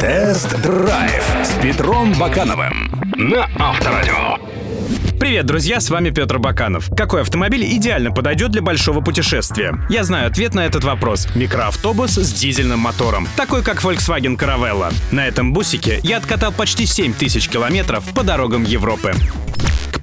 Тест-драйв с Петром Бакановым на Авторадио. Привет, друзья, с вами Петр Баканов. Какой автомобиль идеально подойдет для большого путешествия? Я знаю ответ на этот вопрос. Микроавтобус с дизельным мотором, такой как Volkswagen Caravelle. На этом бусике я откатал почти 7 тысяч километров по дорогам Европы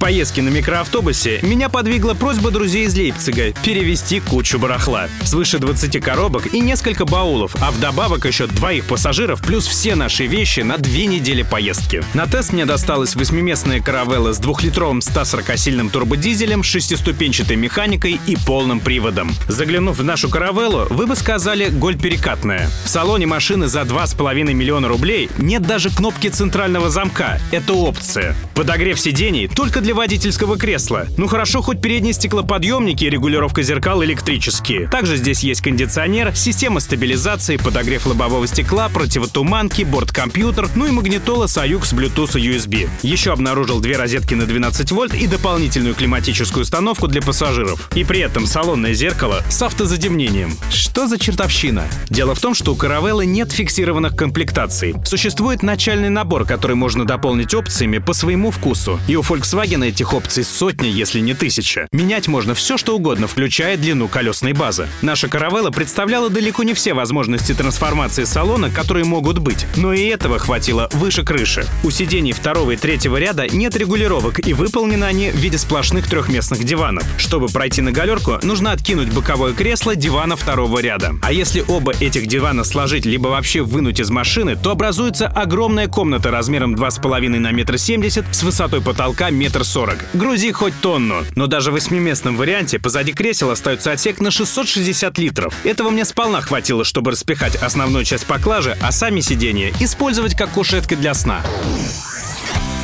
поездке на микроавтобусе меня подвигла просьба друзей из Лейпцига перевезти кучу барахла. Свыше 20 коробок и несколько баулов, а вдобавок еще двоих пассажиров плюс все наши вещи на две недели поездки. На тест мне досталась восьмиместная каравелла с двухлитровым 140-сильным турбодизелем, шестиступенчатой механикой и полным приводом. Заглянув в нашу каравеллу, вы бы сказали «голь перекатная». В салоне машины за 2,5 миллиона рублей нет даже кнопки центрального замка. Это опция. Подогрев сидений только для для водительского кресла. Ну хорошо, хоть передние стеклоподъемники и регулировка зеркал электрические. Также здесь есть кондиционер, система стабилизации, подогрев лобового стекла, противотуманки, борт-компьютер, ну и магнитола Soyux с Bluetooth и USB. Еще обнаружил две розетки на 12 вольт и дополнительную климатическую установку для пассажиров. И при этом салонное зеркало с автозадемнением. Что за чертовщина? Дело в том, что у Caravella нет фиксированных комплектаций. Существует начальный набор, который можно дополнить опциями по своему вкусу. И у Volkswagen на этих опций сотни, если не тысяча. Менять можно все, что угодно, включая длину колесной базы. Наша каравелла представляла далеко не все возможности трансформации салона, которые могут быть, но и этого хватило выше крыши. У сидений второго и третьего ряда нет регулировок, и выполнены они в виде сплошных трехместных диванов. Чтобы пройти на галерку, нужно откинуть боковое кресло дивана второго ряда. А если оба этих дивана сложить либо вообще вынуть из машины, то образуется огромная комната размером 2,5 на метр семьдесят с высотой потолка метр 40. Грузи хоть тонну. Но даже в восьмиместном варианте позади кресел остается отсек на 660 литров. Этого мне сполна хватило, чтобы распихать основную часть поклажи, а сами сиденья использовать как кушетки для сна.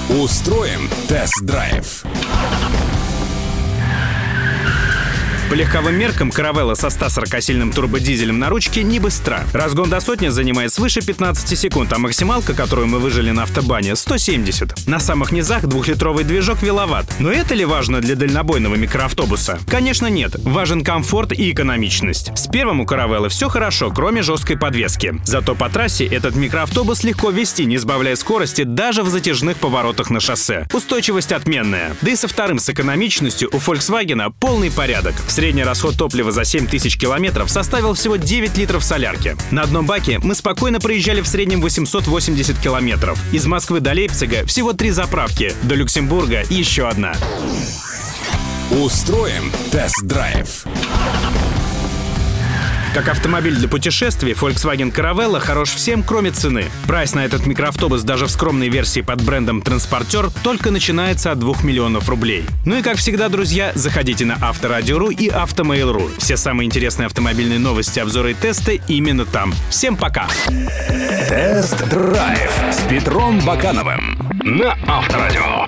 Устроим тест-драйв. По легковым меркам каравелла со 140-сильным турбодизелем на ручке не быстра. Разгон до сотни занимает свыше 15 секунд, а максималка, которую мы выжили на автобане, 170. На самых низах двухлитровый движок веловат. Но это ли важно для дальнобойного микроавтобуса? Конечно нет. Важен комфорт и экономичность. С первым у каравеллы все хорошо, кроме жесткой подвески. Зато по трассе этот микроавтобус легко вести, не сбавляя скорости даже в затяжных поворотах на шоссе. Устойчивость отменная. Да и со вторым с экономичностью у Volkswagen полный порядок. Средний расход топлива за 7 тысяч километров составил всего 9 литров солярки. На одном баке мы спокойно проезжали в среднем 880 километров. Из Москвы до Лейпцига всего три заправки, до Люксембурга еще одна. Устроим тест-драйв. Как автомобиль для путешествий, Volkswagen Caravella хорош всем, кроме цены. Прайс на этот микроавтобус даже в скромной версии под брендом «Транспортер» только начинается от 2 миллионов рублей. Ну и как всегда, друзья, заходите на Авторадио.ру и Автомейл.ру. Все самые интересные автомобильные новости, обзоры и тесты именно там. Всем пока! Тест-драйв с Петром Бакановым на Авторадио.